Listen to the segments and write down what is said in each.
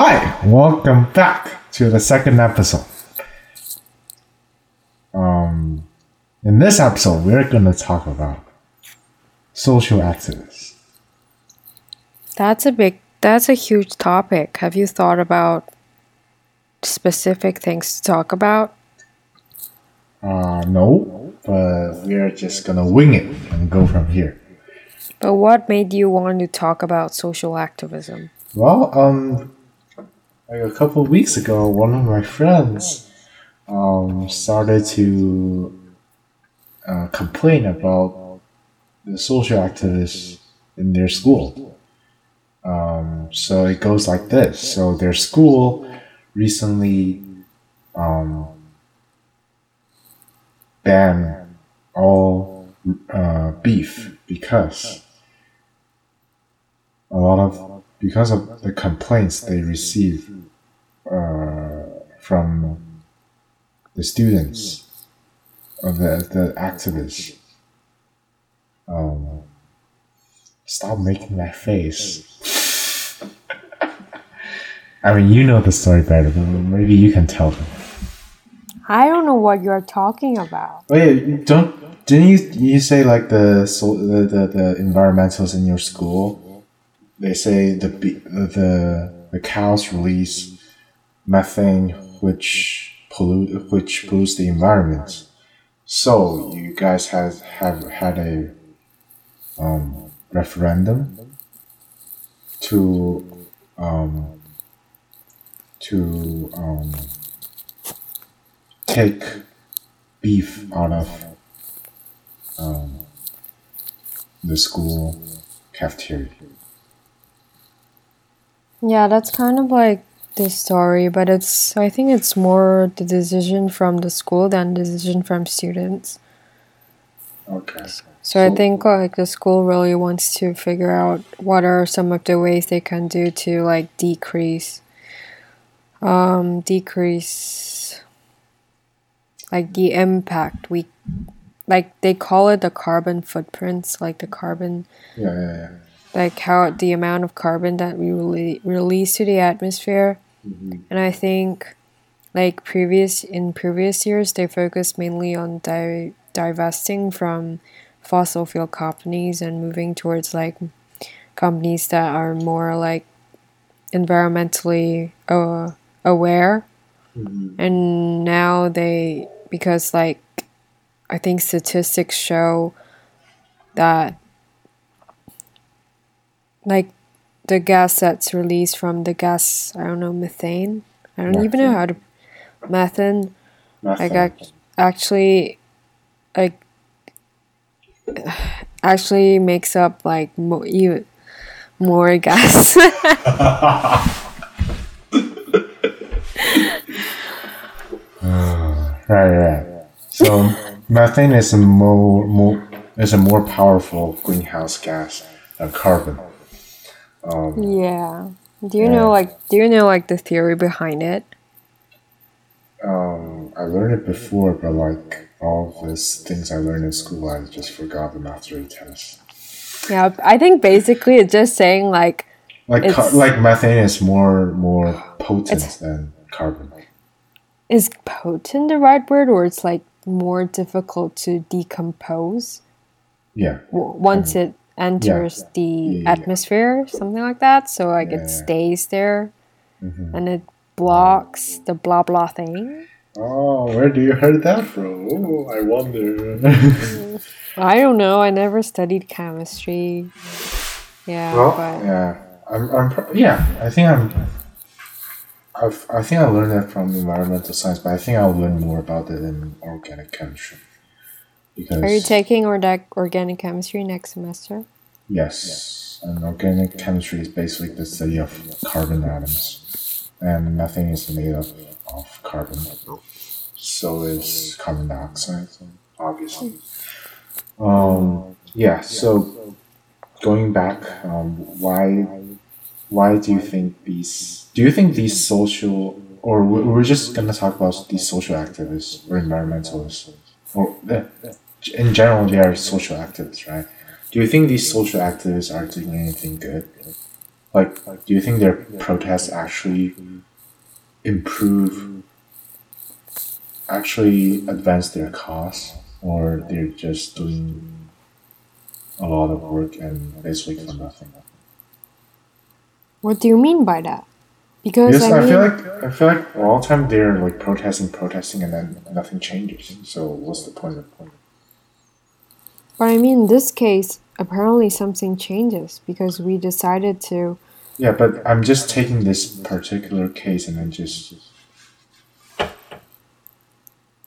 Hi, welcome back to the second episode. Um, in this episode, we're going to talk about social activists. That's a big, that's a huge topic. Have you thought about specific things to talk about? Uh, no, but we're just going to wing it and go from here. But what made you want to talk about social activism? Well, um, like a couple weeks ago, one of my friends um, started to uh, complain about the social activists in their school. Um, so it goes like this. So their school recently um, banned all uh, beef because a lot of because of the complaints they receive uh, from the students of the, the activists. Um, stop making that face. I mean, you know the story better, but maybe you can tell them. I don't know what you're talking about. Wait, don't didn't you you say like the the, the, the environmentalists in your school? They say the the the cows release methane, which pollute which pollutes the environment. So you guys have have had a um, referendum to um, to um, take beef out of um, the school cafeteria. Yeah, that's kind of like the story, but it's I think it's more the decision from the school than decision from students. Okay. So, I think like the school really wants to figure out what are some of the ways they can do to like decrease um decrease like the impact we like they call it the carbon footprints like the carbon yeah, yeah, yeah. Like how the amount of carbon that we rele- release to the atmosphere Mhm. and i think like previous in previous years they focused mainly on di- divesting from fossil fuel companies and moving towards like companies that are more like environmentally uh, aware Mhm. and now they because like i think statistics show that like the gas that's released from the gas i don't know methane i don't even know how to methane like Nothing. act- actually like actually makes up like more you more gas right, right. So methane is a more, more is a more powerful greenhouse gas than carbon. Um, yeah. Do you know like do you know like the theory behind it? Um, I learned it before, but like all these things I learned in school, I just forgot them after a test. Yeah, I think basically it's just saying like Like It's- like methane is more more potent than carbon. is potent the right word or it's like more difficult to decompose? Yeah, w- once it enters the Yeah, yeah. atmosphere, something like that. So like Yeah. it stays there Mhm. and it blocks the blah blah thing. Oh, where do you heard that from? Oh, I wonder. I don't know. I never studied chemistry. Yeah, well, but yeah, I'm, I'm, pro- yeah, I think I'm. I've, I think I learned that from environmental science, but I think I'll learn more about it in organic chemistry. Because are you taking orga- organic chemistry next semester? yes, and organic chemistry is basically the study of carbon atoms, and nothing is made up of carbon. So is carbon dioxide, obviously. Um, yeah. So going back, um, why why do you think these? Do you think these social, or we- we're just gonna talk about these social activists or environmentalists, or uh, in general they are social activists, right? Do you think these social activists are doing anything good? Like, do you think their protests actually improve, actually advance their cause, or they're just doing a lot of work and basically for nothing? What do you mean by that? Because, Because I I, mean, feel like I feel like all the time they're like protesting, protesting, and then nothing changes. So what's the point of point? But I mean, in this case, apparently something changes because we decided to. Yeah, but I'm just taking this particular case and then just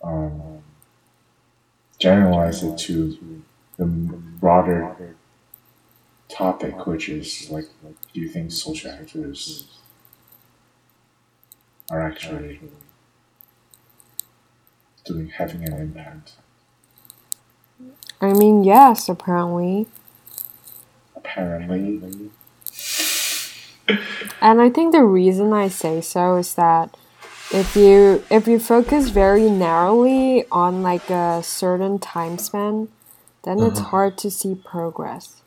um, generalize it to the broader topic, which is like, do you think social actors are actually doing having an impact? I mean, yes, apparently. Apparently, And I think the reason I say so is that if you if you focus very narrowly on like a certain time span, then it's Uh-huh. hard to see progress.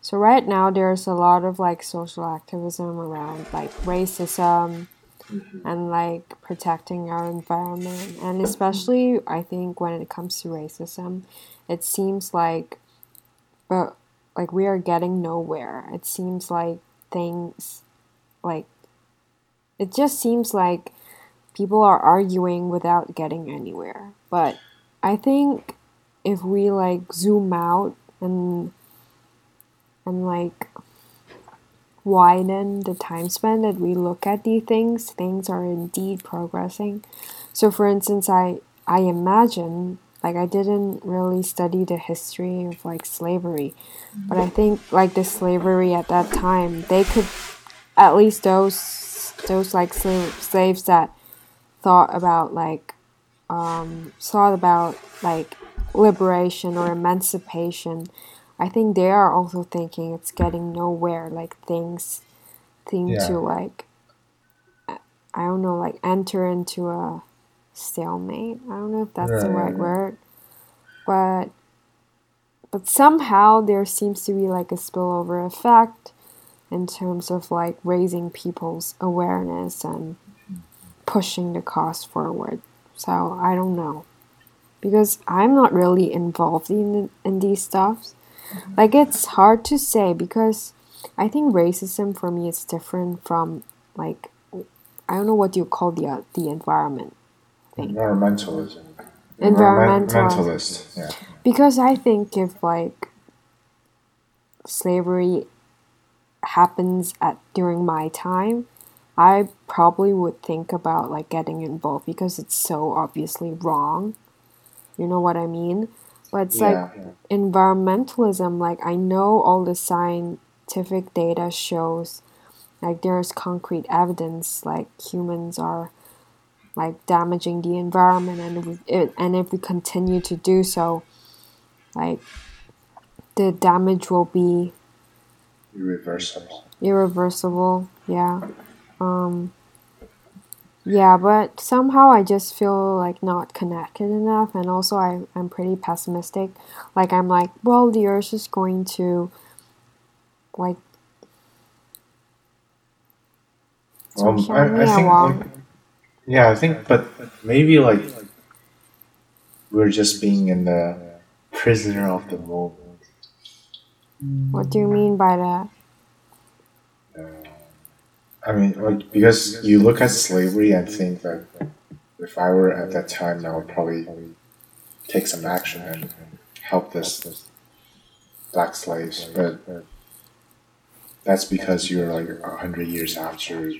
So right now there's a lot of like social activism around like racism and like protecting our environment and especially I think when it comes to racism, it seems like but like we are getting nowhere. It seems like things like it just seems like people are arguing without getting anywhere. But I think if we like zoom out and and like widen the time span that we look at these things, things are indeed progressing. So for instance, I I imagine like I didn't really study the history of like slavery, but I think like the slavery at that time, they could at least those those like slave, slaves that thought about like um, thought about like liberation or emancipation i think they are also thinking it's getting nowhere like things seem Yeah. to like i I don't know like enter into a stalemate i don't know if that's the right Right. word but but somehow there seems to be like a spillover effect in terms of like raising people's awareness and pushing the cause forward. So I don't know because I'm not really involved in in these stuffs. Like it's hard to say because I think racism for me is different from like I don't know what you call the uh, the environment. Environmentalism. Environmental- Environmentalist. Yeah. Because I think if like slavery happens at during my time, I probably would think about like getting involved because it's so obviously wrong. You know what I mean? But it's like yeah. environmentalism, like I know all the scientific data shows like there's concrete evidence like humans are like damaging the environment and if we, and if we continue to do so like the damage will be irreversible. Irreversible yeah. Um yeah but somehow i just feel like not connected enough and also I, i'm pretty pessimistic. Like i'm like well the earth is going to like um, I, I think yeah, I think, but maybe like we're just being in the prisoner of the moment. what do you mean by that uh, I mean, like because you look at slavery and think that if I were at that time, I would probably take some action and help this black slaves, but that's because you're like a hundred years after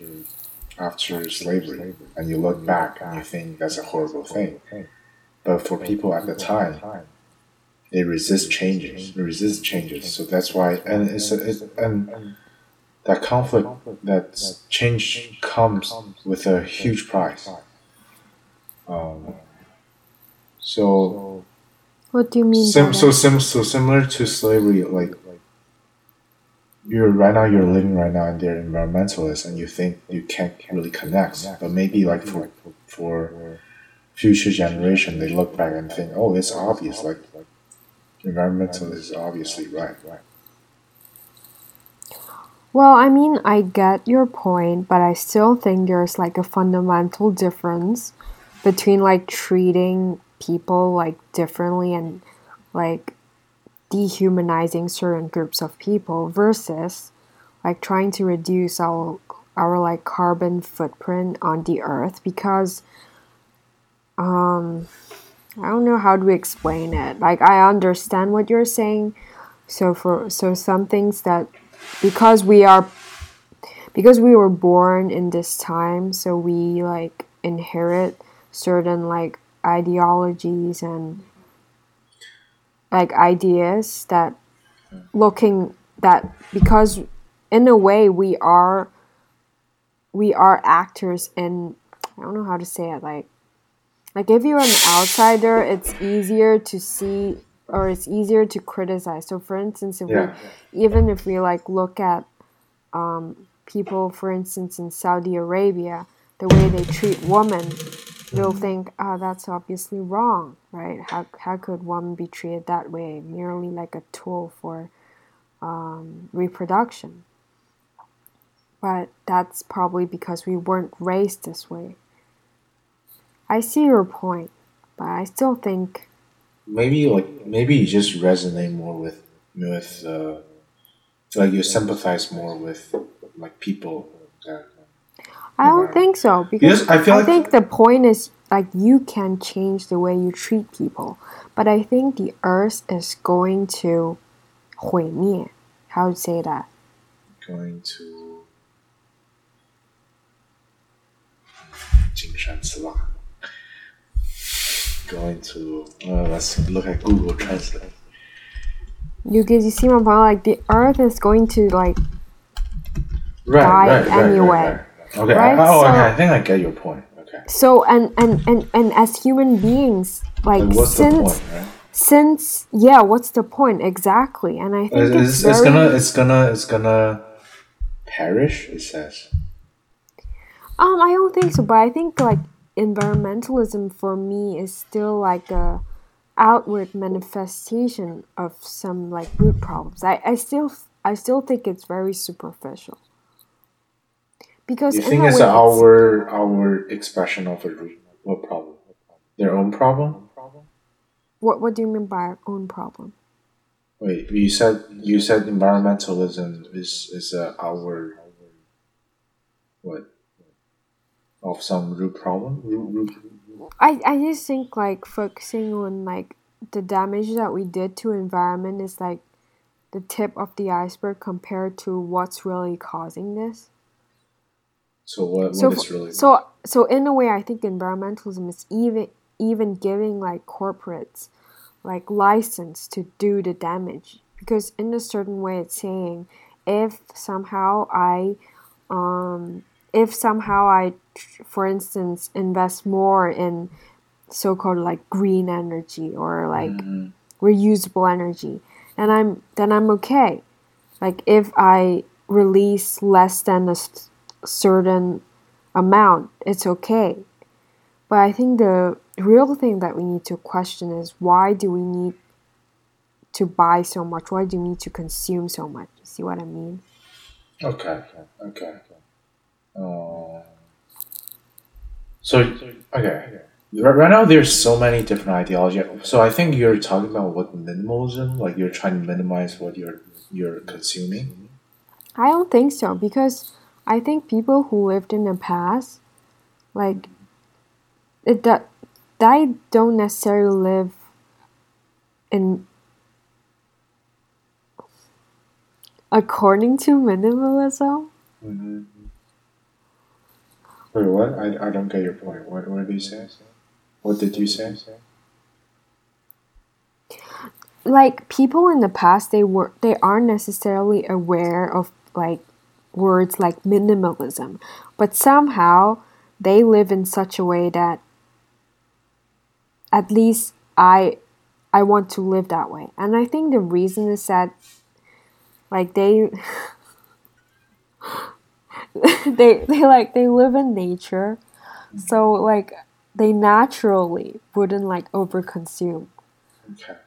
after slavery, and you look back and you think that's a horrible thing. But for people at the time, they resist changes. They resist changes. So that's why, and it's, a, it's and that conflict, that change comes with a huge price. Um, so, what do you mean sim, so sim, so similar to slavery, like you're right now, you're living right now, and they're environmentalists, and you think you can't really connect. But maybe like for for future generation, they look back and think, oh, it's obvious. Like environmental is obviously right, right. Well, I mean, I get your point, but I still think there's like a fundamental difference between like treating people like differently and like dehumanizing certain groups of people versus like trying to reduce our our like carbon footprint on the earth because um I don't know how to explain it. Like I understand what you're saying. So for so some things that because we are because we were born in this time, so we like inherit certain like ideologies and like ideas that looking that because in a way we are we are actors in I don't know how to say it like like if you're an outsider it's easier to see or it's easier to criticize so for instance if Yeah. we even if we like look at um, people for instance in saudi arabia the way they treat women we'll think ah that's obviously wrong right? How, how could one be treated that way? Merely like a tool for um, reproduction. But that's probably because we weren't raised this way. I see your point but i still think maybe like maybe you just resonate more with with uh, like you sympathize more with like people than I don't think so because Yes, I feel like- think the point is like you can change the way you treat people, but I think the earth is going to 毁灭. How would say that? going to 金山词霸 going to uh, let's look at Google Translate You get you see my point? Like the earth is going to like right Die right, right, anyway. right, right. okay Right? oh okay So- I think I get your point okay so and and and and as human beings like like what's the since point right since yeah what's the point exactly and I think it's, it's, it's, very it's gonna it's gonna it's gonna perish it says Um, I don't think so, but I think like environmentalism for me is still like a outward manifestation of some like root problems. I, I still I still think it's very superficial. Because you think it's way our our expression of a what problem their own problem what what do you mean by our own problem? Wait, you said you said environmentalism is is uh, our what of some root problem? Root, root, I, I just think like focusing on like the damage that we did to environment is like the tip of the iceberg compared to what's really causing this. So what so what is f- really so so in a way i think environmentalism is even even giving like corporates like license to do the damage because in a certain way it's saying if somehow i um if somehow i for instance invest more in so-called like green energy or like Mhm. reusable energy and i'm then i'm okay like if i release less than a s- certain amount it's okay but i think the real thing that we need to question is why do we need to buy so much why do we need to consume so much you see what i mean okay okay. Uh, so okay. Right right now, there's so many different ideology. So I think you're talking about what minimalism, like you're trying to minimize what you're you're consuming. i don't think so because i think people who lived in the past like it that they don't necessarily live in according to minimalism Mm-hmm. Wait, what? I, I don't get your point. What what did you say? What did you say? like people in the past they were they aren't necessarily aware of like words like minimalism but somehow they live in such a way that at least i i want to live that way. And i think the reason is that like they they they like they live in nature. So like they naturally wouldn't like overconsume. Okay.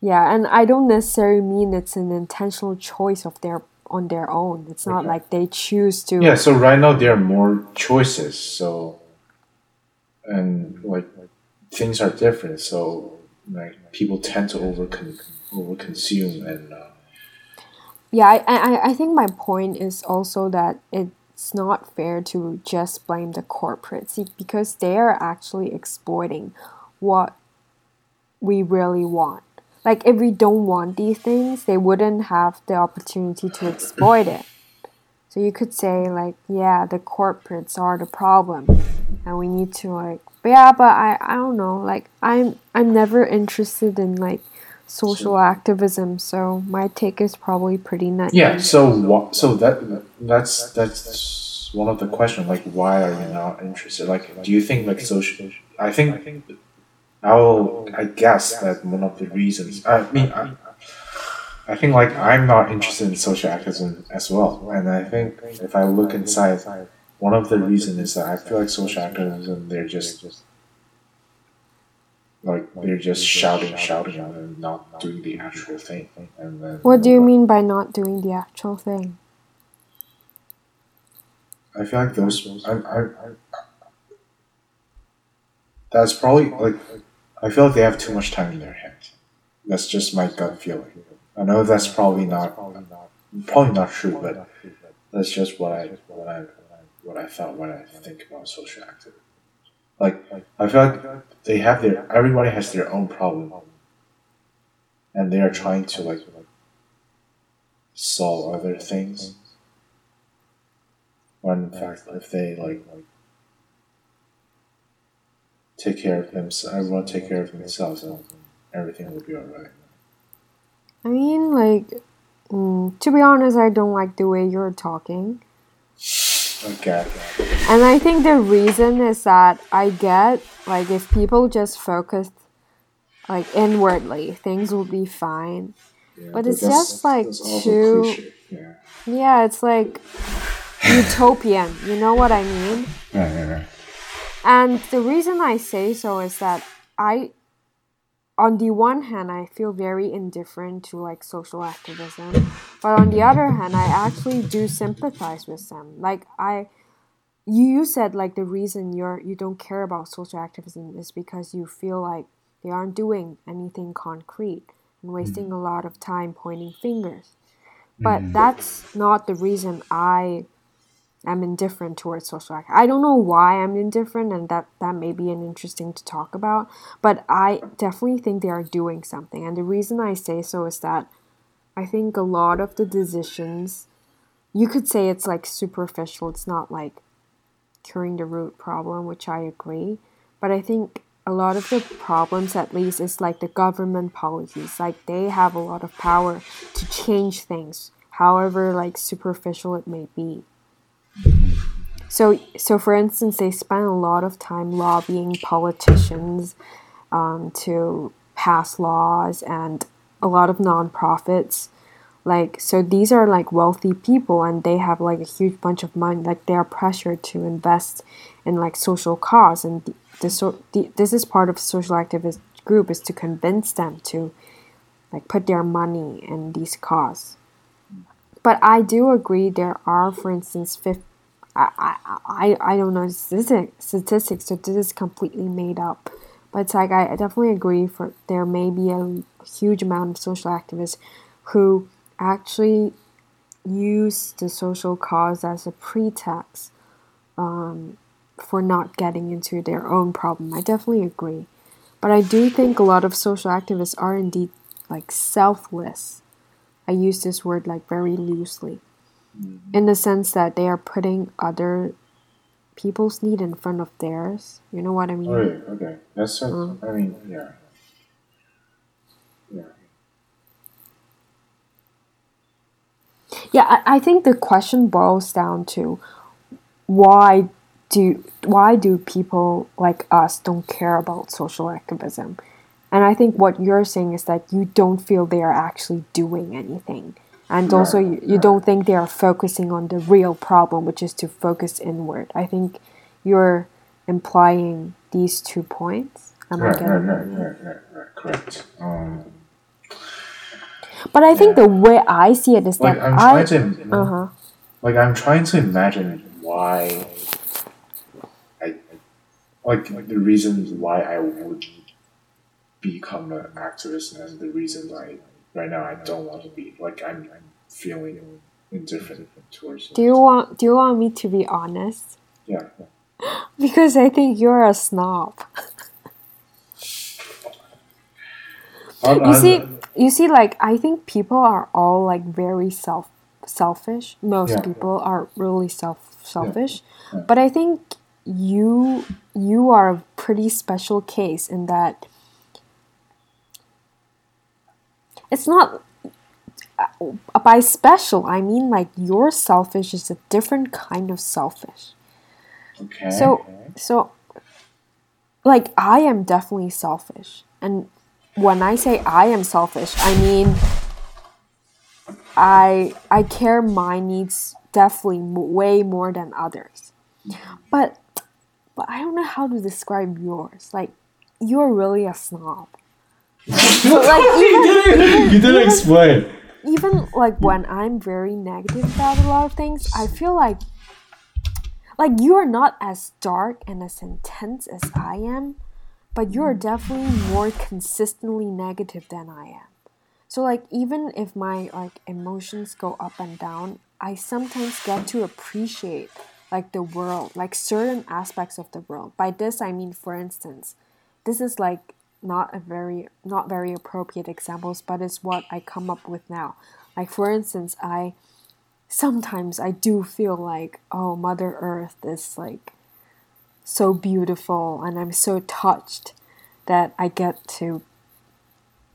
yeah, and I don't necessarily mean it's an intentional choice of their on their own. It's not like they choose to. Yeah. So right now there are more choices. So and like things are different. So like people tend to over over consume and. Uh, yeah, I, I I think my point is also that it's not fair to just blame the corporates because they are actually exploiting what we really want. Like if we don't want these things, they wouldn't have the opportunity to exploit it. So you could say like, yeah, the corporates are the problem, and we need to like, but yeah, but I I don't know. Like I'm I'm never interested in like social activism, so my take is probably pretty naive. Yeah. So what? So that that's that's one of the questions. Like, why are you not interested? Like, do you think like social? I think I will. I guess that one of the reasons. I mean, I, I think like I'm not interested in social activism as well, and I think if I look inside, one of the reasons is that I feel like social activism they're just like they're just shouting, shouting, and not doing the actual thing. And then, what do you mean by not doing the actual thing? I feel like those. I, I, I that's probably like I feel like they have too much time in their hands. That's just my gut feeling. I know that's probably not probably not true, but that's just what I what I what I felt when I think about social activism. Like I feel like they have their everybody has their own problem, and they are trying to like solve other things. When in fact, if they like take care of themselves, everyone take care of themselves, and everything will be alright. I mean, like, mm, to be honest, I don't like the way you're talking. Okay. And I think the reason is that I get, like, if people just focus, like, inwardly, things will be fine. Yeah, but, but it's just, like, too. Yeah. yeah, it's like utopian. You know what I mean? Yeah, yeah, yeah. And the reason I say so is that I on the one hand, I feel very indifferent to like social activism, but on the other hand, I actually do sympathize with them. Like I, you, you said like the reason you're you don't care about social activism is because you feel like they aren't doing anything concrete and wasting a lot of time pointing fingers. But mm. that's not the reason I am indifferent towards social act. I don't know why I'm indifferent, and that that may be an interesting to talk about. But I definitely think they are doing something, and the reason I say so is that I think a lot of the decisions, you could say it's like superficial. It's not like curing the root problem, which I agree. But I think a lot of the problems, at least, is like the government policies. Like they have a lot of power to change things, however like superficial it may be. So, so for instance, they spend a lot of time lobbying politicians um, to pass laws and a lot of nonprofits. Like, so these are like wealthy people and they have like a huge bunch of money. Like, they are pressured to invest in like social cause. And the, this is part of social activist group is to convince them to like put their money in these cause. But I do agree there are, for instance, 50 I, I, I don't know statistics, statistics, so this is completely made up. But it's like I definitely agree for there may be a huge amount of social activists who actually use the social cause as a pretext um, for not getting into their own problem. I definitely agree. But I do think a lot of social activists are indeed like selfless. I use this word like very loosely in the sense that they are putting other people's need in front of theirs. You know what I mean? Yeah, okay. That's so, um, I mean, yeah. Yeah. Yeah, I, I think the question boils down to why do why do people like us don't care about social activism? And I think what you're saying is that you don't feel they are actually doing anything. And also you, you don't think they are focusing on the real problem which is to focus inward. I think you're implying these two points. Am right, I getting right, right, right, right, right, correct. Um, But I think the way I see it is Like that I'm I. trying to Uh huh. like I'm trying to imagine why I like, like the reasons why I would become an activist and the reason I right now I don't want to be like I'm, I'm feeling indifferent towards. Do you want Do you want me to be honest? yeah Because I think you're a snob. I'm- You I'm- see, you see, like I think people are all like very self selfish. Most Yeah. people are really self selfish, Yeah. but I think you you are a pretty special case in that it's not uh, by special. I mean, like your selfish is a different kind of selfish. okay So, so, like, I am definitely selfish. And when I say I am selfish, I mean, I, I care my needs definitely m- way more than others. But, but I don't know how to describe yours. Like, you're really a snob. Like, you even, didn't, you didn't explain even like when I'm very negative about a lot of things, I feel like like you are not as dark and as intense as I am, but you're definitely more consistently negative than I am. So like even if my like emotions go up and down, I sometimes get to appreciate like the world, like certain aspects of the world. By this I mean for instance, this is like not a very not very appropriate examples, but it's what I come up with now. Like for instance, I sometimes I do feel like oh Mother Earth is like so beautiful and I'm so touched that I get to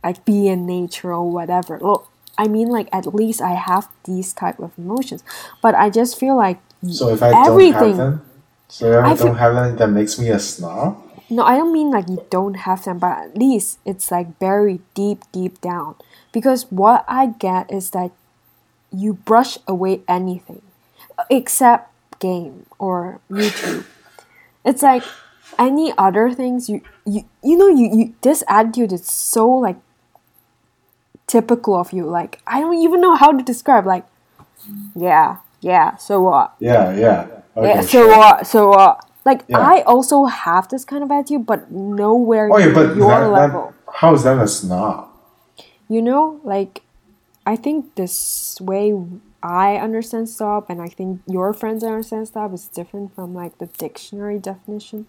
like be in nature or whatever. Look, I mean like at least I have these type of emotions. But I just feel like so if I don't have them so if I, I don't have them that makes me a snob No, I don't mean like you don't have them, but at least it's like buried deep, deep down. Because what I get is that you brush away anything except game or YouTube. It's like any other things you you you know you, you this attitude is so like typical of you. Like I don't even know how to describe like yeah, yeah, so what? yeah yeah okay, yeah, so sure. what? So what? Like Yeah. I also have this kind of attitude, but nowhere oh yeah near but your that, level. that, how is that a snob You know, like I think this way I understand stop, and I think your friends understand stop is different from like the dictionary definition.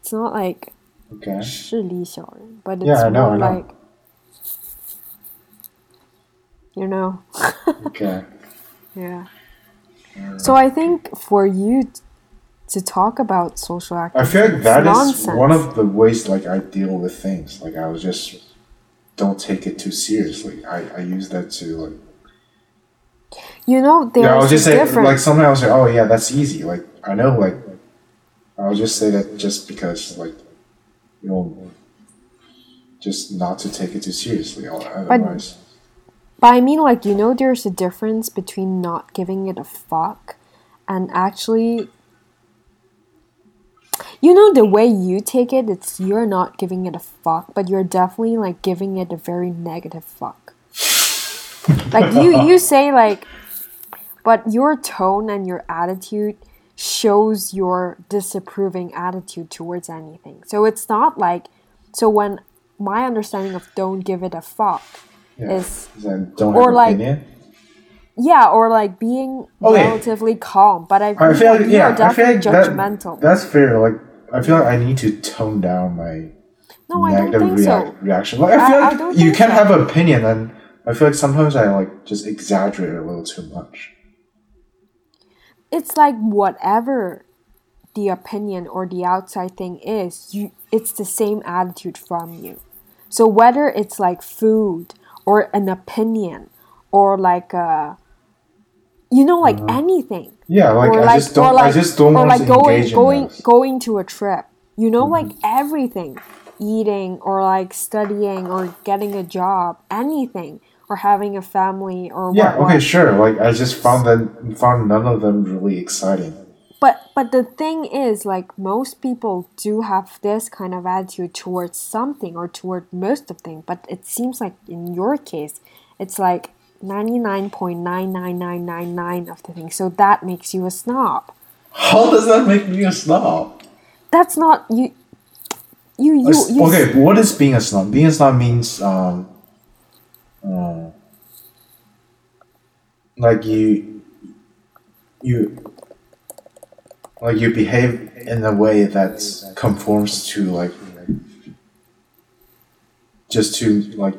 It's not like okay 势利小人, but it's Yeah, I know, more I know. like you know. okay Yeah. So I think for you t- to talk about social activism. I feel like that is nonsense. one of the ways like I deal with things. Like I was just don't take it too seriously. I, I use that to like you know there's yeah. I was just a say difference. like sometimes I was like oh yeah that's easy. Like I know like I'll just say that just because like you know just not to take it too seriously. Otherwise, But I mean, like, you know, there's a difference between not giving it a fuck and actually. You know, the way you take it, it's you're not giving it a fuck, but you're definitely, like, giving it a very negative fuck. like, you, you say, like, but your tone and your attitude shows your disapproving attitude towards anything. So it's not like. So when my understanding of don't give it a fuck yeah. is don't or like- opinion. Yeah, or like being Okay. relatively calm, but I, I feel like you're yeah, I feel definitely like that, judgmental. that's fair. Like I feel like I need to tone down my no, I don't negative think reac- so. reaction. Like, I I- feel I like don't you can so. have an opinion, and I feel like sometimes I like just exaggerate a little too much. It's like whatever the opinion or the outside thing is, you it's the same attitude from you. So whether it's like food or an opinion or like uh you know like anything Yeah, like or I like just don't. or like I just don't or like going going going to a trip you know Mm-hmm. like everything eating or like studying or getting a job anything or having a family or yeah, what, okay, what. sure. Like I just found that found none of them really exciting. but but the thing is like most people do have this kind of attitude towards something or toward most of things but it seems like in your case it's like 99.99999 of the thing. So that makes you a snob. How does that make me a snob? That's not you. You you, you okay, what is being a snob? Being a snob means um, uh, like you, you, like you behave in a way that conforms to like, just to like,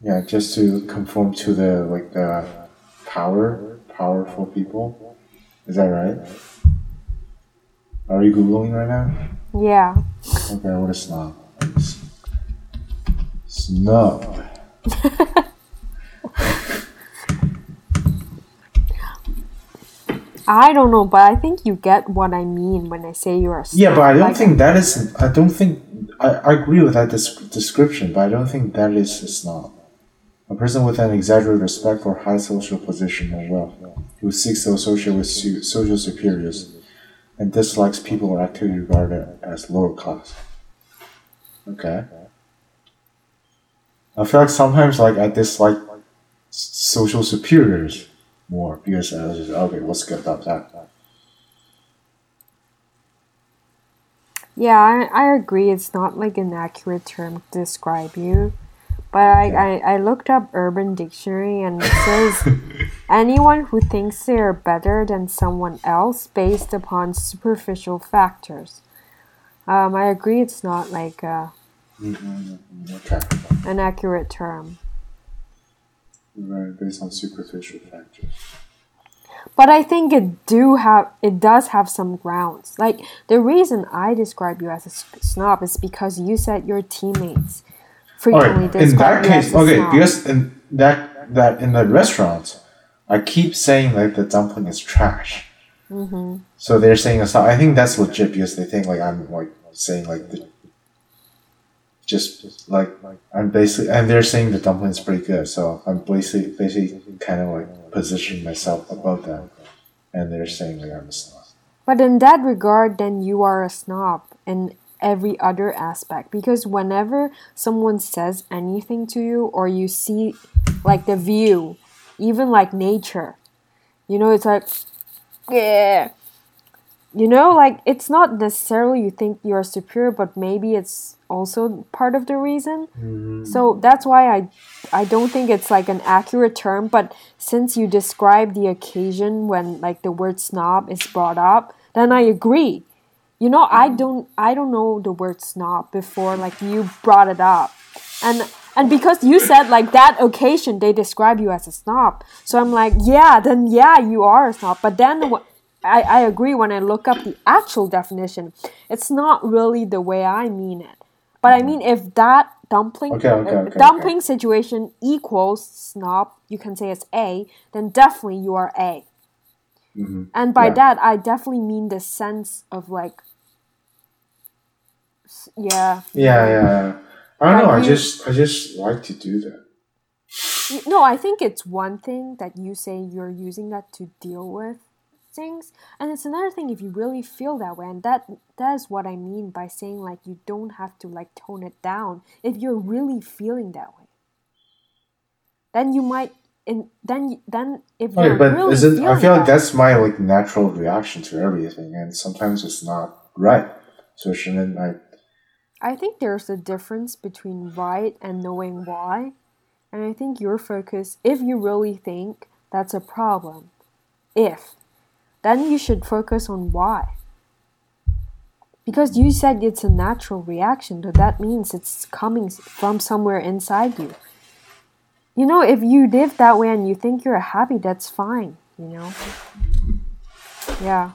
yeah, just to conform to the like the power, powerful people. Is that right? Are you googling right now? yeah. Okay, what is snob? Snob. I don't know, but I think you get what I mean when I say you're a snob. Yeah, but I don't Like, think that is. I don't think. I, I agree with that des- description, but I don't think that is a snob. A person with an exaggerated respect for high social position or wealth, who seeks to associate with social superiors, and dislikes people or activity regarded as lower class. Okay. I feel like sometimes, like I dislike social superiors more because I was just okay. Let's get about that. Yeah, I, I agree. It's not like an accurate term to describe you. But I, I, I looked up Urban Dictionary and it says anyone who thinks they are better than someone else based upon superficial factors. Um, I agree it's not like uh, Okay. an accurate term. Right, based on superficial factors. But I think it do have it does have some grounds. Like the reason I describe you as a snob is because you said your teammates frequently Alright, in that case, okay, because in that that in the restaurant, I keep saying like the dumpling is trash. Mm-hmm. So they're saying it's not. I think that's legit because they think like I'm like saying like the just like I'm basically and they're saying the dumpling is pretty good. So I'm basically basically kind of like positioning myself above them, and they're saying like I'm a snob. But in that regard, then you are a snob in every other aspect because whenever someone says anything to you or you see like the view, even like nature, you know, it's like, yeah. You know, like it's not necessarily you think you're superior, but maybe it's also part of the reason. Mm-hmm. So that's why I I don't think it's like an accurate term, but since you describe the occasion when like the word snob is brought up, then I agree. You know, I don't I don't know the word snob before like you brought it up. And and because you said like that occasion they describe you as a snob. So I'm like, yeah, then yeah, you are a snob. But then I, I agree when I look up the actual definition, it's not really the way I mean it. But I mean, if that dumpling Okay, okay, okay, dumpling situation equals snob, you can say it's A, then definitely you are A. Mhm. And by Yeah. that, I definitely mean the sense of like, yeah. Yeah, yeah. I don't know. I just I just like to do that. No, I think it's one thing that you say you're using that to deal with things, and it's another thing if you really feel that way, and that that is what I mean by saying like you don't have to like tone it down if you're really feeling that way. Then you might, and then then if Okay, you're but really isn't I feel like that's my like natural reaction to everything, and sometimes it's not right. So shouldn't I? I think there's a difference between right and knowing why. And I think your focus, if you really think that's a problem, if, then you should focus on why. Because you said it's a natural reaction, so that means it's coming from somewhere inside you. You know, if you live that way and you think you're happy, that's fine, you know? Yeah.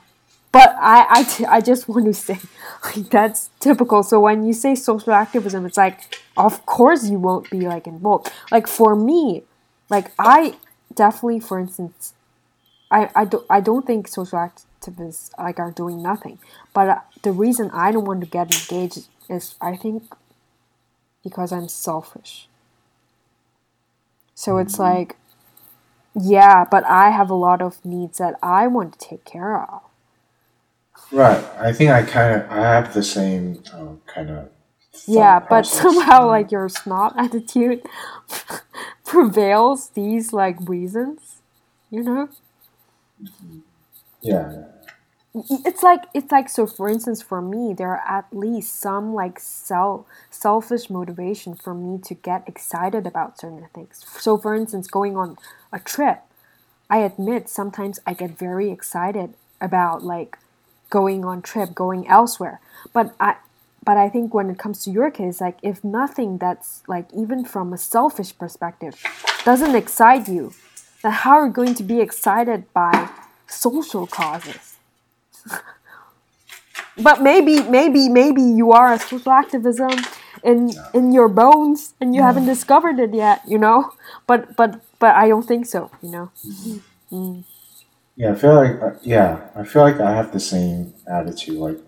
But I, I, t- I just want to say, like, that's typical. So when you say social activism, it's like, of course you won't be like involved. Like for me, like I definitely, for instance, I, I, do, I don't think social activists like are doing nothing. But uh, the reason I don't want to get engaged is I think because I'm selfish. So it's like, yeah, but I have a lot of needs that I want to take care of. Right. I think I kind of I have the same um, kind of yeah but somehow like your snob attitude prevails these like reasons you know? Yeah, it's like it's like so for instance for me there are at least some like self selfish motivation for me to get excited about certain things. So for instance going on a trip i admit sometimes i get very excited about like going on trip going elsewhere. But i but i think when it comes to your case like if nothing that's like even from a selfish perspective doesn't excite you then how are you going to be excited by social causes? But maybe maybe maybe you are a social activism in in your bones and you haven't discovered it yet you know? But but but i don't think so you know? Mm. Yeah. I feel like uh, yeah, I feel like I have the same attitude. Like,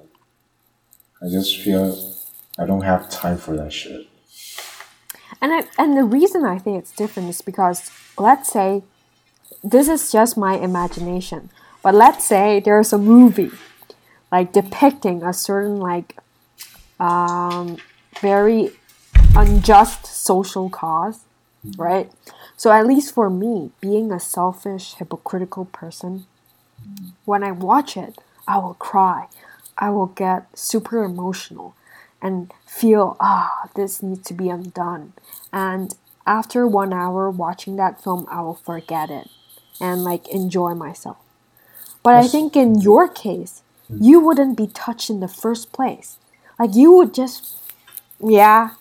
I just feel I don't have time for that shit. and I, and the reason i think it's different is because let's say this is just my imagination but let's say there's a movie like depicting a certain like um, very unjust social cause right so at least for me being a selfish hypocritical person when i watch it i will cry. I will get super emotional and feel ah this needs to be undone. And after one hour watching that film i will forget it and like enjoy myself. But i think in your case you wouldn't be touched in the first place. Like you would just yeah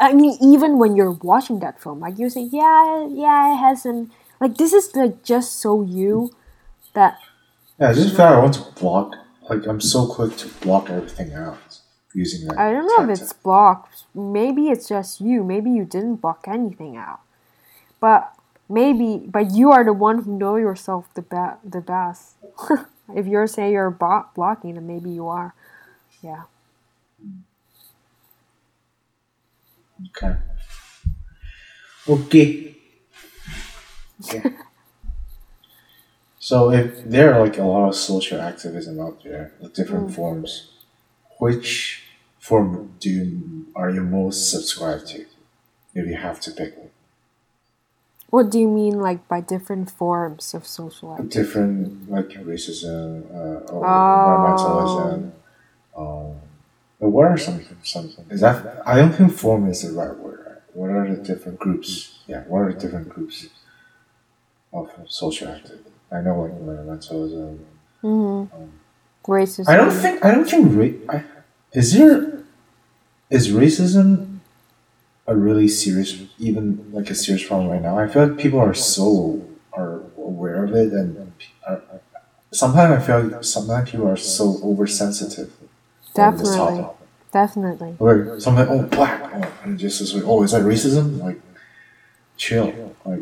i mean even when you're watching that film like you say yeah yeah it hasn't like this is like just so you that Yeah, I just like I want to block. Like, I'm so quick to block everything out using that. I don't know if it's blocked. Maybe it's just you. Maybe you didn't block anything out. But maybe, but you are the one who know yourself the be- the best. if you're saying you're bo- blocking, then maybe you are. Yeah. Okay. Okay. So if there are like a lot of social activism out there, with different forms, which form do you, are you most subscribed to? If you have to pick one. What do you mean, like by different forms of social activism? different like racism uh, or Oh. environmentalism. Um, but what are some some is that I don't think form is the right word. Right? What are the different groups? Yeah, what are the different groups of social activity? I know like environmentalism. Mm-hmm. Um, Racism. I don't think I don't think ra- I, is there is racism a really serious even like a serious problem right now. I feel like people are so are aware of it and are, sometimes I feel like sometimes people are so oversensitive. Over this Definitely. topic. Definitely. Like sometimes oh black oh, and just is like oh is that racism like chill like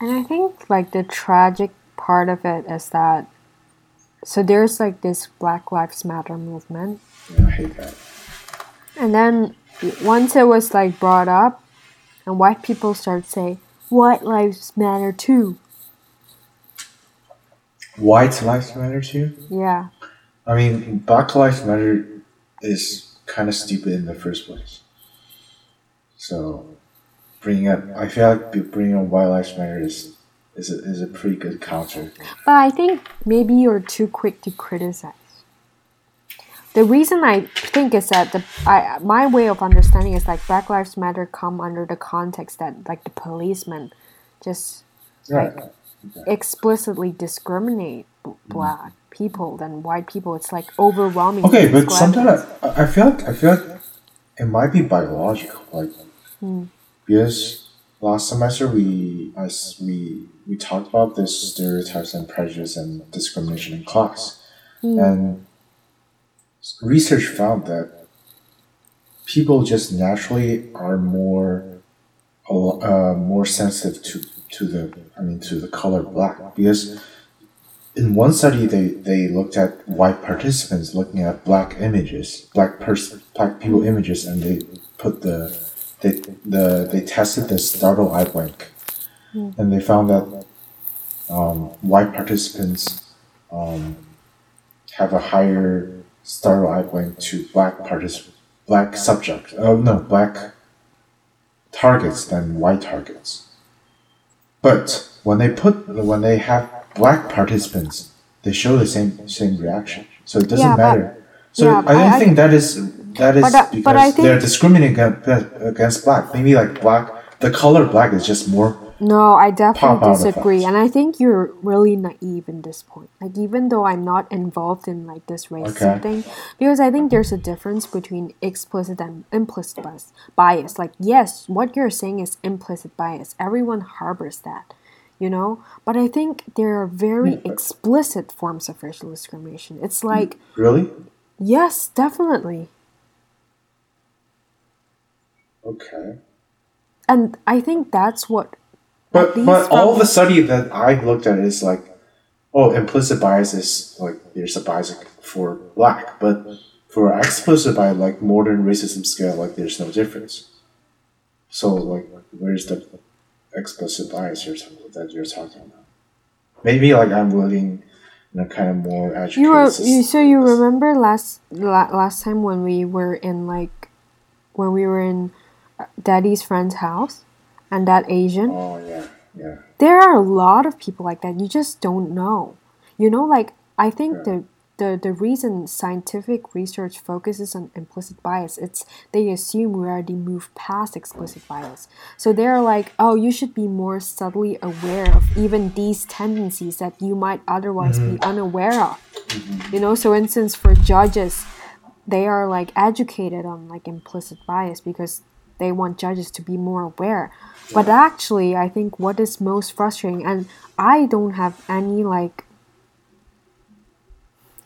And I think like the tragic part of it is that so there's like this Black Lives Matter movement yeah, I hate that. And then once it was like brought up, and white people started saying, "White lives matter too." White lives matter too. Yeah, I mean, Black Lives Matter is kind of stupid in the first place. So, bringing up, I feel like bringing up White Lives Matter is is a, is a pretty good counter. but I think maybe you're too quick to criticize. The reason I think is that the I my way of understanding is like Black Lives Matter come under the context that like the policemen just Right. explicitly discriminate b- mm-hmm. black people than white people. It's like overwhelming. Okay, but sometimes. I, I feel like I feel like it might be biological, like because last semester we I we we talked about this stereotypes and prejudice and discrimination in class, and research found that people just naturally are more uh, more sensitive to to the I mean to the color black because in one study they, they looked at white participants looking at black images black person black people images and they put the they the they tested the startle eye blink and they found that um, white participants um, have a higher startle eye blink to black participants black subject. Oh no, black targets than white targets. But when they put when they have black participants, they show the same same reaction. So it doesn't Yeah, but- matter. So yeah, I don't I- I- think that is that is But, uh, because I think- they're discriminating against, against black. Maybe like black, the color black is just more. No, I definitely disagree, and I think you're really naive in this point. Like even though I'm not involved in like this racism Okay. thing, because I think there's a difference between explicit and implicit bias. Bias, like yes, what you're saying is implicit bias. Everyone harbors that, you know. But I think there are very but- explicit forms of racial discrimination. It's mm. like Really? yes, definitely, Okay. and I think that's what But but all the study that I've looked at is like, oh, implicit bias is like there's a bias for black, but for explicit bias, like modern racism scale, like there's no difference. So like, where's the explicit bias you're talking, that you're talking about? Maybe like I'm looking in a kind of more educated. You were you, so you remember last la, last time when we were in like when we were in uh, Daddy's friend's house and that Asian. Oh yeah, yeah. There are a lot of people like that. You just don't know. You know, like I think Yeah. the the the reason scientific research focuses on implicit bias, it's they assume we already moved past explicit bias. So they're like, oh, you should be more subtly aware of even these tendencies that you might otherwise be mm-hmm. unaware of. Mm-hmm. You know, so instance for judges, they are like educated on like implicit bias because they want judges to be more aware. But actually, I think what is most frustrating, and I don't have any like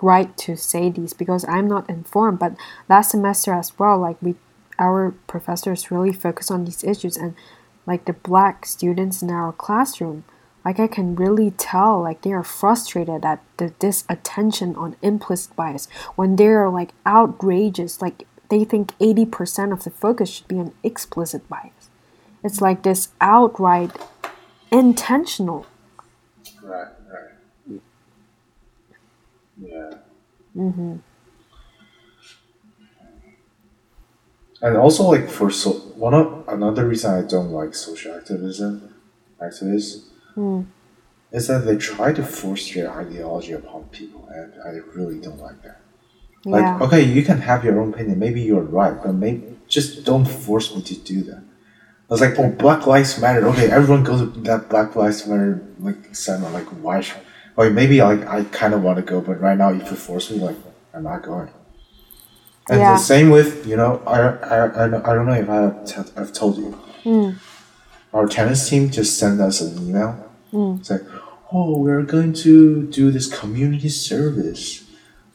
right to say these because I'm not informed. But last semester as well, like we, our professors really focus on these issues, and like the black students in our classroom, like I can really tell, like they are frustrated at the this attention on implicit bias when they are like outrageous, like they think eighty percent of the focus should be on explicit bias. It's like this outright intentional. Right. Yeah. Mm-hmm. And also, like for so one of another reason I don't like social activism, activists, Mm. is that they try to force their ideology upon people, and I really don't like that. Yeah. Like, okay, you can have your own opinion. Maybe you're right, but maybe just don't force me to do that. I was like, oh, Black Lives Matter. Okay, everyone goes to that Black Lives Matter like seminar. Like, why? Should, like, maybe like I kind of want to go, but right now, if you force me, like, I'm not going. And Yeah. the same with you know, I I, I, don't- know if I have I've told you. Mm. Our tennis team just sent us an email. Mm. It's like, oh, we're going to do this community service,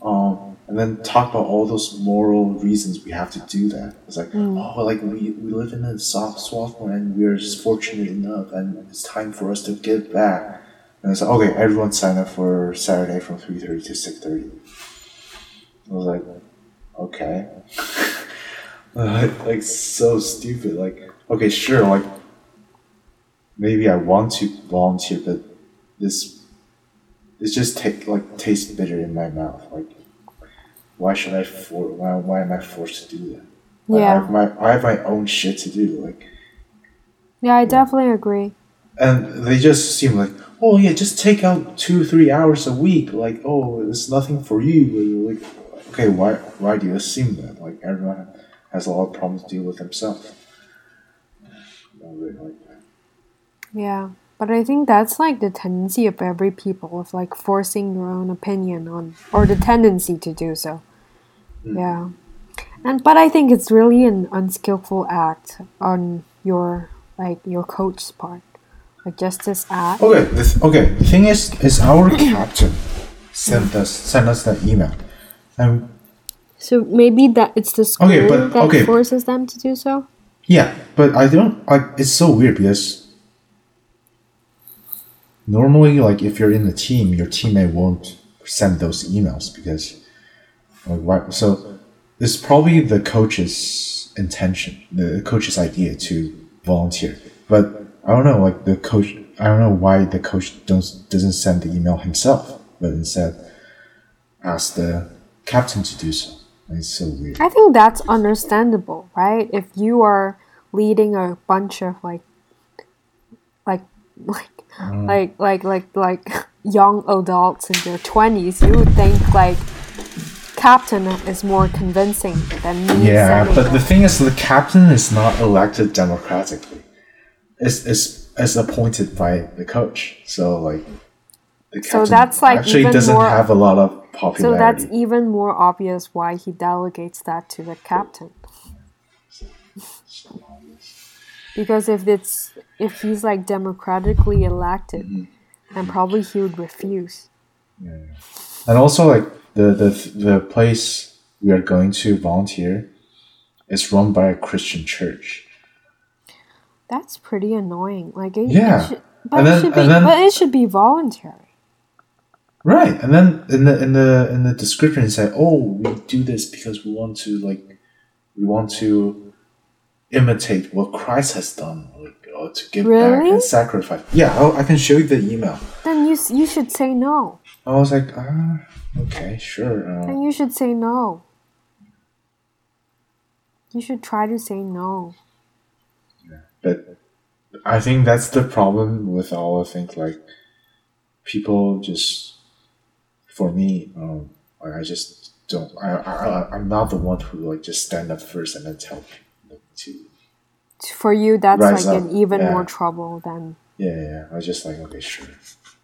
um, and then talk about all those moral reasons we have to do that. It's like, oh, like we, we live in a soft Swarthmore and we're just fortunate enough, and it's time for us to give back. And it's like, okay, everyone sign up for Saturday from three thirty to six thirty. I was like, okay, uh, like so stupid. Like, okay, sure, like maybe I want to volunteer, but this it's just take like tastes bitter in my mouth. Like, why should I for why why am I forced to do that? Like, I Yeah. have my I have my own shit to do. Like, Yeah, I definitely agree. and they just seem like, oh yeah, just take out two three hours a week. Like, oh, it's nothing for you. Like, okay, why why do you assume that? Like, everyone has a lot of problems to deal with themselves. Really like. Yeah. But I think that's like the tendency of every people of like forcing your own opinion on or the tendency to do so. Mm. Yeah. And but I think it's really an unskillful act on your like your coach's part. Like just this act. Okay, the th- okay. The thing is, is our captain sent us sent us that email, and So maybe that it's the school Okay, but- that okay. forces them to do so. yeah, but I don't like. It's so weird because normally, like, if you're in the team, your teammate won't send those emails because, like, why? So it's probably the coach's intention, the coach's idea to volunteer, but I don't know, like the coach. I don't know why the coach don't, doesn't send the email himself, but instead ask the captain to do so. It's so weird. I think that's understandable, right? If you are leading a bunch of like like like Mm. like like like like young adults in their 20s, you would think like captain is more convincing than me Yeah, but the thing is, the captain is not elected democratically. It's it's, it's appointed by the coach. So like, the So captain that's, like, actually doesn't more- have a lot of popularity. so that's even more obvious why he delegates that to the captain. Because if it's if he's like democratically elected, Mm-hmm. then probably he would refuse. and also like the the the place we are going to volunteer is run by a Christian church. That's pretty annoying. Like it, Yeah. it should, but And it should be then- but it should be voluntary. Right, and then in the in the in the description it said, "Oh, we do this because we want to like, we want to imitate what Christ has done, like, or to give back and sacrifice." Yeah, i I can show you the email. Then you you should say no. I was like, ah, okay, sure. Uh, Then you should say no. You should try to say no. But I think that's the problem with all. I think like people just, for me, um, like, I just don't. I, I I'm not the one who like just stand up first and then tell people to For you, that's like up, an even yeah. more trouble than Yeah, yeah, yeah. I was just like, okay, sure.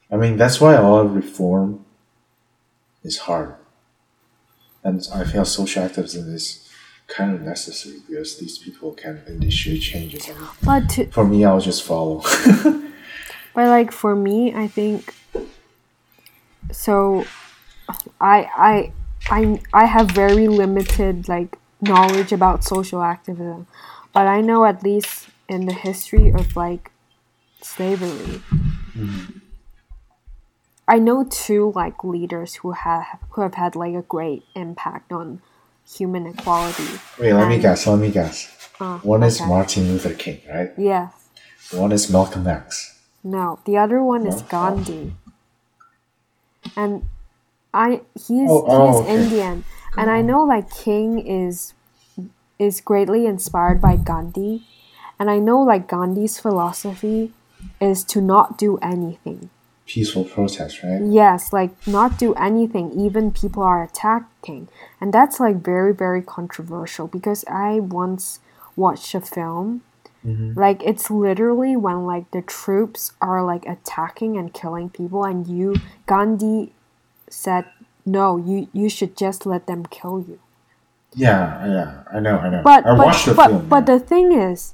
I mean, that's why a lot of reform is hard. And I feel social activism is kind of necessary because these people can initiate changes. But to, for me, I'll just follow. but like for me, I think so I I I I have very limited like knowledge about social activism. But I know at least in the history of like slavery. Mm-hmm. I know two like leaders who have who have had like a great impact on human equality. Wait, let me guess. Let me guess. Uh, One is okay. Martin Luther King, right? Yes. One is Malcolm X. No, the other one is? Gandhi. And I he's Oh, oh, he's okay. Indian. And I know like King is is greatly inspired by Gandhi. And I know like Gandhi's philosophy is to not do anything. Peaceful protest, right? Yes, like not do anything, even people are attacking. And that's like very, very controversial because I once watched a film. Mm-hmm. Like it's literally when like the troops are like attacking and killing people and you Gandhi said no, you you should just let them kill you. Yeah, yeah. I know, I know. But I but watched the but, film. but yeah. the thing is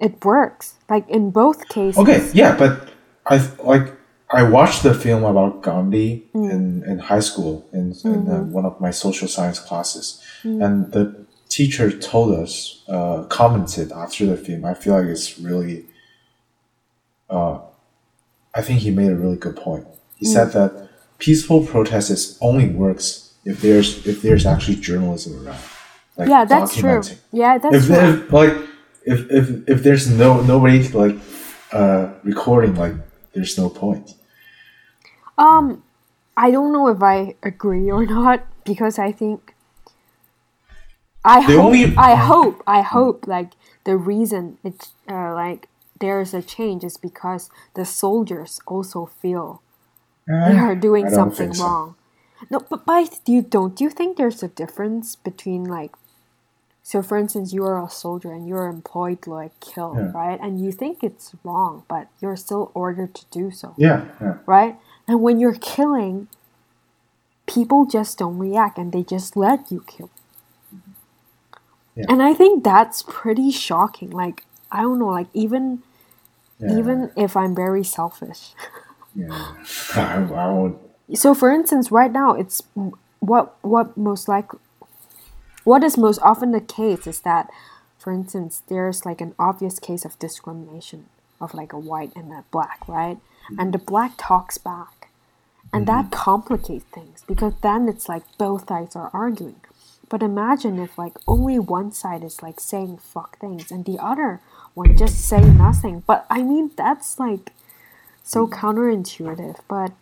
it works. Like in both cases. Okay, yeah, but I like I watched the film about Gandhi Mm. in, in high school in, in uh, Mm-hmm. one of my social science classes, Mm. and the teacher told us, uh, commented after the film. I feel like it's really, uh, I think he made a really good point. He said Mm. that peaceful protest is only works if there's if there's actually journalism around. Like yeah, that's true. Yeah, that's if, true. if like if, if if there's no nobody like uh recording like there's no point Um, I don't know if I agree or not because I think I The hope only- I hope I hope like the reason it's uh, like there is a change is because the soldiers also feel they are doing something so. wrong. No, but but do you don't you think there's a difference between like so for instance you are a soldier and you're employed to like kill, Yeah. right? And you think it's wrong, but you're still ordered to do so yeah yeah right? And when you're killing, people just don't react and they just let you kill. Yeah. And I think that's pretty shocking. Like, I don't know, like, even even if I'm very selfish. yeah. I, I would So, for instance, right now, it's what what most likely what is most often the case is that, for instance, there's like an obvious case of discrimination of like a white and a black, right? Mm-hmm. And the black talks back, and mm-hmm. that complicates things because then it's like both sides are arguing. But imagine if like only one side is like saying fuck things and the other one just say nothing. But I mean that's like so counterintuitive. But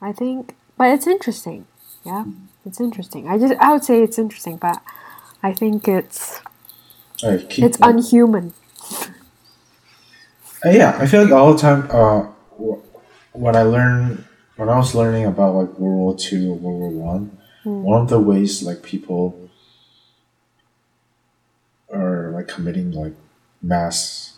I think, but it's interesting. Yeah, it's interesting. I just I would say it's interesting, but I think it's keep, it's unhuman. Uh, yeah, I feel like all the time. Uh, wh- when I learn, when I was learning about like World War Two or World War One, one of the ways like people are like committing like mass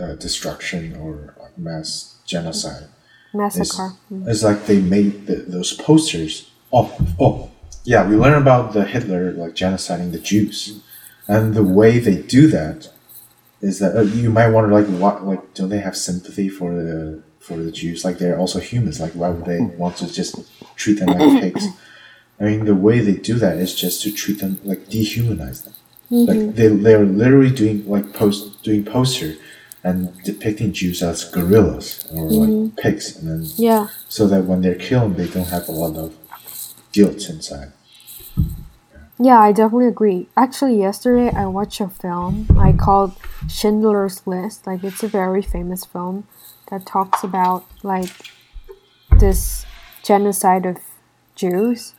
uh, destruction or like mass genocide Massacre. Mm. is like they made the, those posters. Oh, oh, yeah, we learn about the Hitler like genociding the Jews, and the way they do that is that uh, you might wonder like what like don't they have sympathy for the for the Jews? Like they're also humans. Like why would they want to just treat them like pigs? I mean, the way they do that is just to treat them like dehumanize them. Like they they're literally doing like post doing poster and depicting Jews as gorillas or like pigs, and then Yeah. so that when they're killed, they don't have a lot of guilt inside. Yeah, I definitely agree. Actually, yesterday I watched a film I called Schindler's List. Like it's a very famous film that talks about like this genocide of Jews.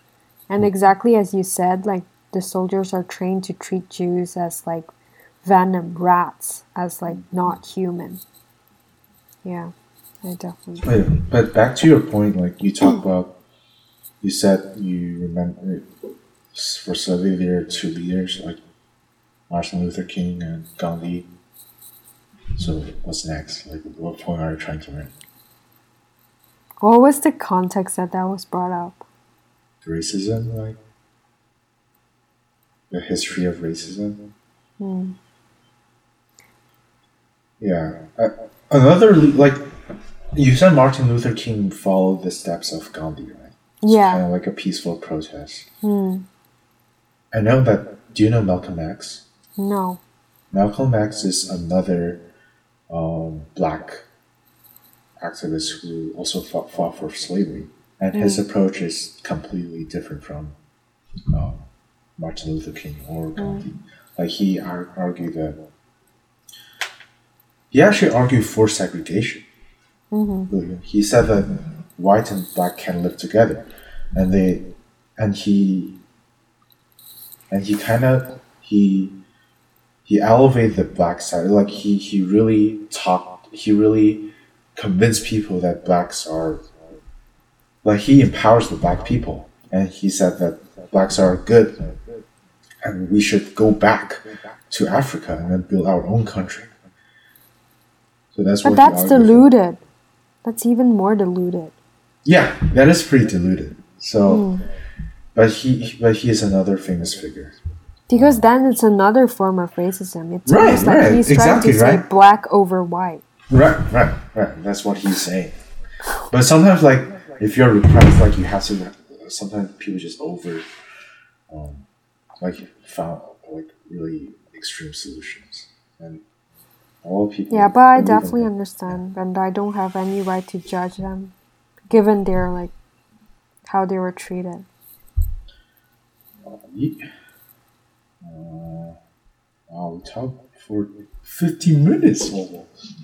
And exactly as you said, like the soldiers are trained to treat Jews as like venom rats, as like not human. Yeah, I definitely. But back to your point, like you talk about, you said you remember for Soviet there are two leaders like Martin Luther King and Gandhi. So what's next? Like, what point are you trying to make? What was the context that that was brought up? Racism, like the history of racism. Hmm. Yeah. Uh, another like you said, Martin Luther King followed the steps of Gandhi, right? Yeah. Kind of like a peaceful protest. Hmm. I know that. Do you know Malcolm X? No. Malcolm X is another um, black activist who also fought, fought for slavery, and his approach is completely different from um, Martin Luther King or Gandhi. Like he ar- argued that he actually argued for segregation. Mm-hmm. He said that white and black can live together, and they, and he, and he kind of he he elevated the black side. Like he he really talked. He really convinced people that blacks are like he empowers the black people, and he said that blacks are good, and we should go back to Africa and then build our own country. So that's But what. that's diluted. That's even more diluted. Yeah, that is pretty diluted. So, Hmm. but he but he is another famous figure. Because then it's another form of racism. It's Right, almost like right, he's exactly, trying to say right. black over white. Right, right, right. That's what he's saying. But sometimes, like, if you're repressed, like, you have to. Sometimes people just over, um, like, found like really extreme solutions, and all people. Yeah, but I definitely understand, and I don't have any right to judge them, given their like how they were treated. Uh, we talked for 15 minutes almost.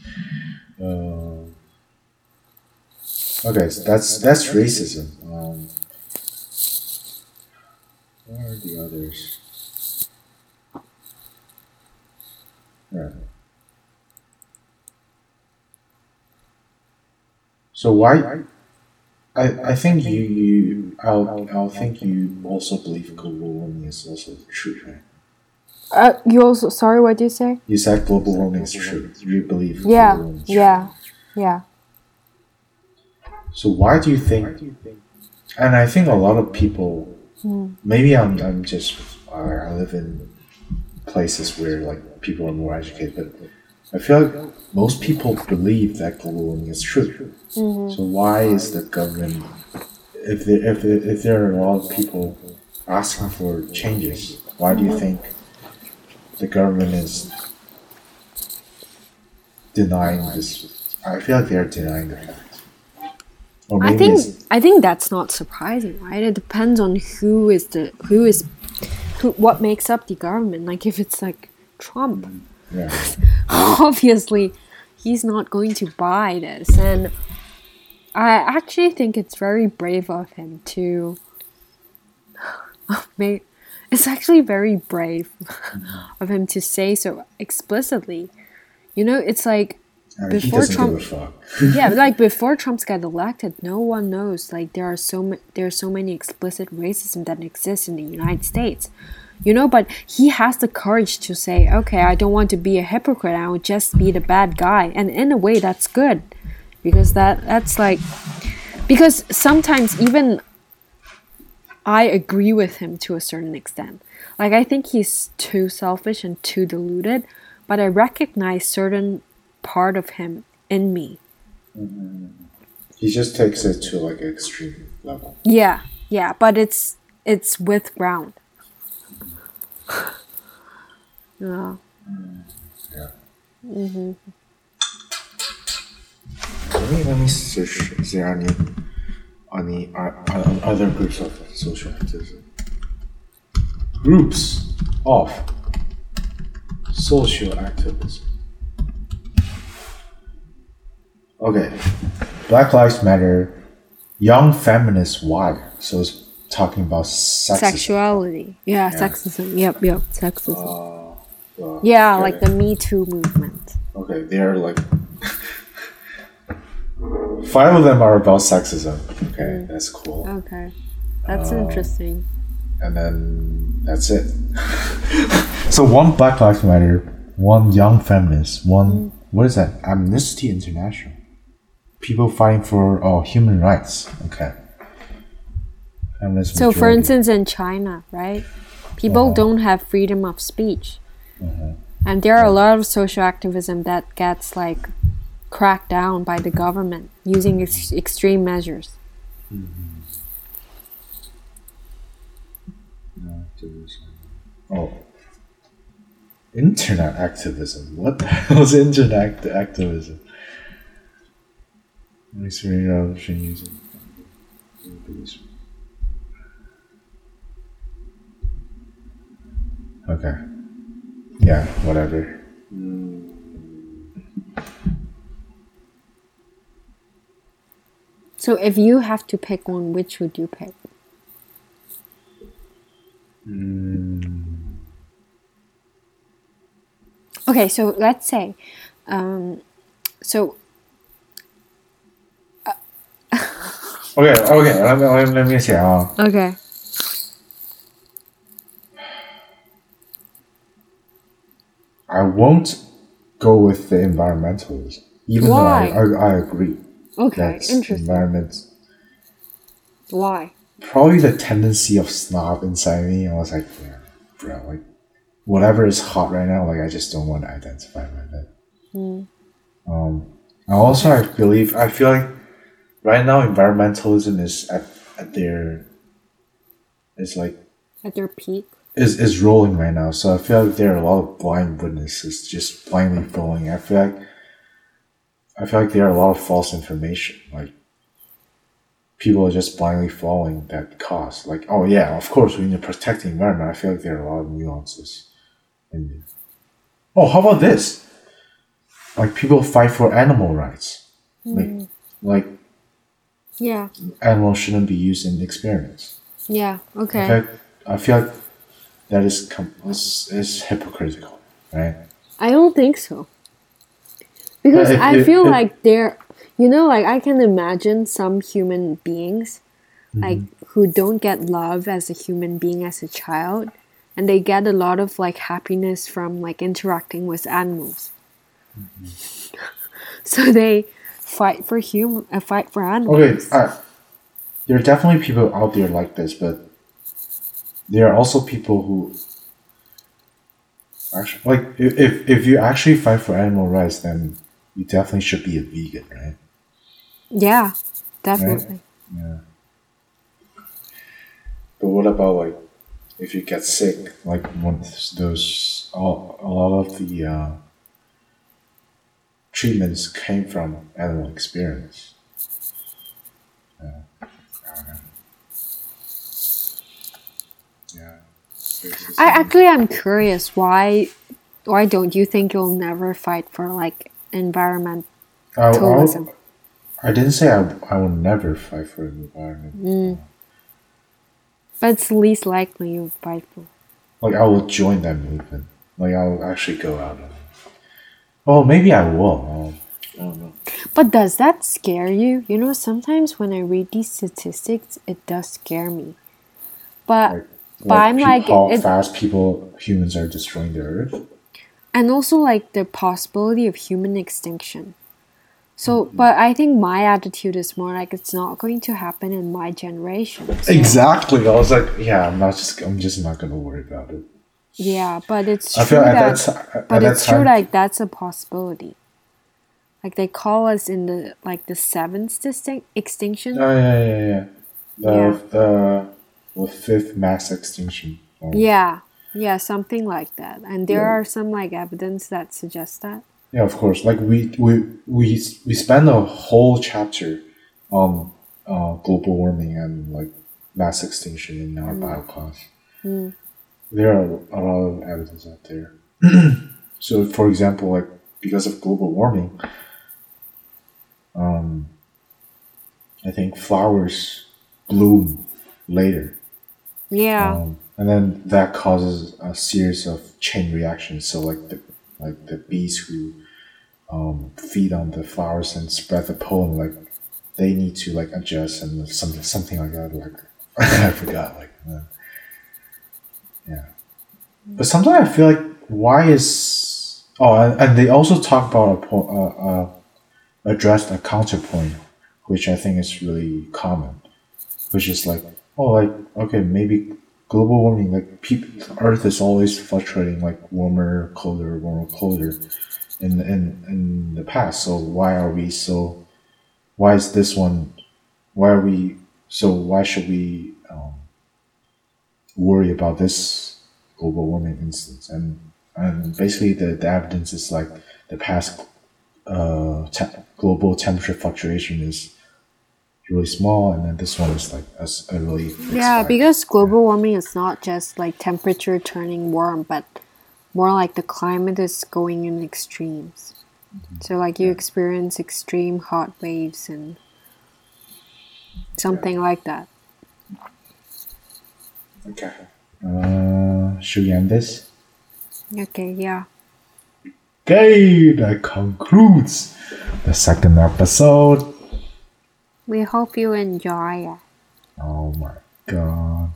Um, okay, so that's that's racism. Um, where are the others? Yeah. So why? I, I think you, you I'll, I'll think you also believe global warming is also true, right? Uh, you also sorry, what did you say? You said global warming is true. You believe Yeah, global warming is true. yeah, yeah. So why do you think? And I think a lot of people. Hmm. Maybe I'm I'm just I I live in places where like people are more educated, but I feel like most people believe that global warming is true. Mm-hmm. So why is the government? If there, if there, if there are a lot of people asking for changes, why do you Mm-hmm. think the government is denying this? I feel like they are denying the fact. I think I think that's not surprising, right? It depends on who is the who is who what makes up the government. Like if it's like Trump, yeah. obviously he's not going to buy this and I actually think it's very brave of him to May it's actually very brave of him to say so explicitly. You know, it's like I mean, Before Trump- give a fuck. yeah, like before Trump's got elected, no one knows. Like there are so ma- there are so many explicit racism that exists in the United States, you know. But he has the courage to say, "Okay, I don't want to be a hypocrite. I will just be the bad guy." And in a way, that's good, because that that's like, because sometimes even I agree with him to a certain extent. Like I think he's too selfish and too deluded, but I recognize certain part of him in me. He just takes it to like extreme level. Yeah, yeah, but it's it's with ground. Yeah. Yeah. Mm-hmm. Let me let me search. Is there any any other groups of social activism? Groups of social activism. Okay, Black Lives Matter, Young Feminists. Why? So it's talking about sexism. Sexuality. Yeah, sexism. Yep, yep, sexism. Uh, well, yeah, okay. like the Me Too movement. Okay, they're like five of them are about sexism. Okay, that's cool. Okay, that's Uh, interesting. And then that's it. so one Black Lives Matter, one Young Feminist, one what is that? Amnesty International. People fighting for oh human rights. Okay. Feminist So, for instance, in China, right, people Uh-huh. don't have freedom of speech, Mhm. and there are a lot of social activism that gets like cracked down by the government using ex- extreme measures. Oh. Internet activism. What the hell is internet act- activism? Extreme revolution using. Okay. Yeah, whatever. So, if you have to pick one, which would you pick? Okay, so let's say, um, so Okay, okay, let me, let me, let me see. Uh, okay, I won't go with the environmentalism, even Why? though I, I, I agree. okay, That's interesting. environment. Why? Probably the tendency of snob inside me. I was like, yeah, bro, like whatever is hot right now, like I just don't want to identify with it. Hmm. Um, and also, I believe I feel like right now environmentalism is at, at their is like At their peak? Is is rolling right now. So I feel like there are a lot of blind witnesses just blindly following. I feel like I feel like there are a lot of false information. Like people are just blindly following that cause. Like, oh yeah, of course we need to protect the environment. I feel like there are a lot of nuances in it. Oh, how about this? Like people fight for animal rights. Mm. Like like Yeah, animals shouldn't be used in experiments. yeah, okay. I feel like, I feel like that is com- is, is hypocritical, right? I don't think so. Because if- I feel if- like they're, you know, like I can imagine some human beings, like who don't get love as a human being as a child, and they get a lot of like happiness from like interacting with animals. so they fight for human, uh, fight for animals. Okay, uh, there are definitely people out there like this, but there are also people who actually like if if, you actually fight for animal rights, then you definitely should be a vegan, right? Yeah, definitely. Yeah. But what about like if you get sick, like one those all, a lot of the uh, treatments came from animal experience. Yeah. I actually I'm curious why why don't you think you'll never fight for like environment tourism? I didn't say I, I will never fight for the environment. Mm. But it's least likely you fight for. Like I will join that movement. Like I'll actually go out. And, oh, maybe I will. I don't know. But does that scare you? You know, sometimes when I read these statistics, it does scare me. But Like, But I'm like, how it- fast people humans are destroying the earth. and also like the possibility of human extinction. So, Mm-hmm. but I think my attitude is more like it's not going to happen in my generation. So, Exactly. I was like, yeah, I'm not just. I'm just not gonna worry about it. Yeah, but it's I true feel that, that, but that it's true like that's a possibility. Like they call us in the like the seventh distinct extinction. Oh yeah, yeah, yeah. The Yeah. the the fifth mass extinction. Oh, Yeah, yeah, something like that. And there Yeah. are some like evidence that suggests that. Yeah, of course. Like we we we we spend a whole chapter on uh, global warming and like mass extinction in our bio class. Mm. There are a lot of evidence out there. so, for example, like because of global warming, um, I think flowers bloom later. Yeah, Um, and then that causes a series of chain reactions. So like the like the bees who um, feed on the flowers and spread the pollen, like they need to like adjust and something something like that. Like I forgot. Like uh, yeah, but sometimes I feel like why is oh and, and they also talk about a uh, uh, addressed a counterpoint, which I think is really common, which is like oh like okay maybe global warming like people earth is always fluctuating like warmer colder warmer colder in in in the past. So why are we so why is this one why are we so why should we um, worry about this global warming instance? And and basically the, the evidence is like the past uh, te- global temperature fluctuation is really small and then this one is like a really yeah, because global warming is not just like temperature turning warm, but more like the climate is going in extremes. So like you experience extreme hot waves and something like that. Okay. Uh, should we end this? Okay, yeah. Okay, that concludes the second episode. We hope you enjoy it. Oh my god.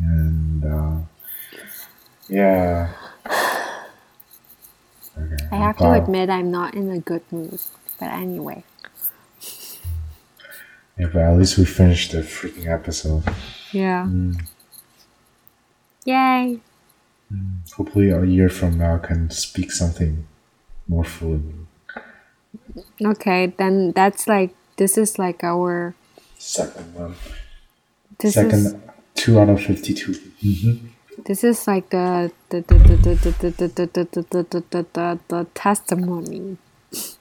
And, uh, yeah. Okay, I have to admit I'm not in a good mood. But anyway. Yeah, but at least we finished the freaking episode. Yeah. Yay. Hopefully, a year from now, I can speak something more fluently. Okay, then that's like this is like our Second one. this Second, is two out of 52. Mm-hmm. this is like the the the the the the the the the the the the the the the testimony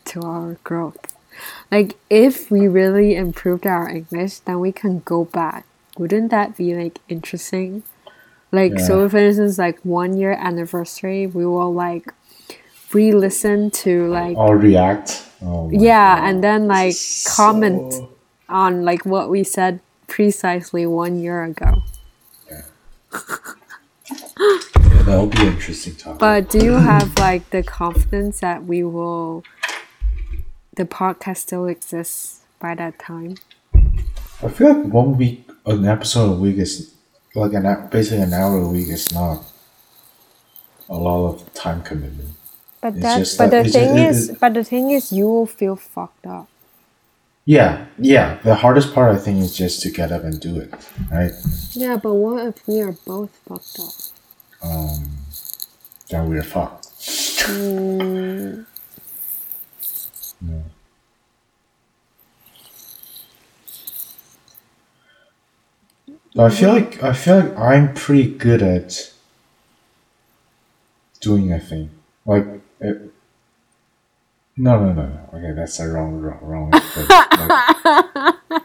to our growth. Like if we really improved our English, then we can go back. Wouldn't that be like interesting? Like so Yeah. for instance like one year anniversary we will like re-listen to like Or react. Oh yeah God. and then like comment on like what we said precisely one year ago. Yeah, that'll be interesting topic. But do you have like the confidence that we will the podcast still exists by that time? I feel like one week, an episode a week is like an basically an hour a week is not a lot of time commitment. But that but the thing it- is it- but the thing is you will feel fucked up. Yeah, yeah. The hardest part I think is just to get up and do it, right? Yeah, but what if we are both fucked up? Um, then we're fucked. Mm, I feel like I feel like I'm pretty good at doing a thing. Like, it, no, no, no, no. Okay, that's a wrong, wrong, wrong. phrase. Like-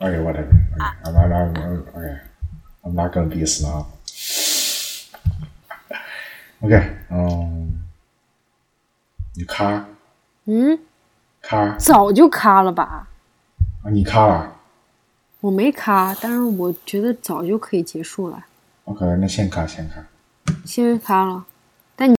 okay, whatever. Okay, I'm, I'm, I'm, I'm- okay. I'm not gonna be a snob. Okay. Um, you 卡嗯，卡早就卡了吧？啊？你卡了？我我没卡，但是我觉得早就可以结束了。OK，那先卡先卡。新用卡了。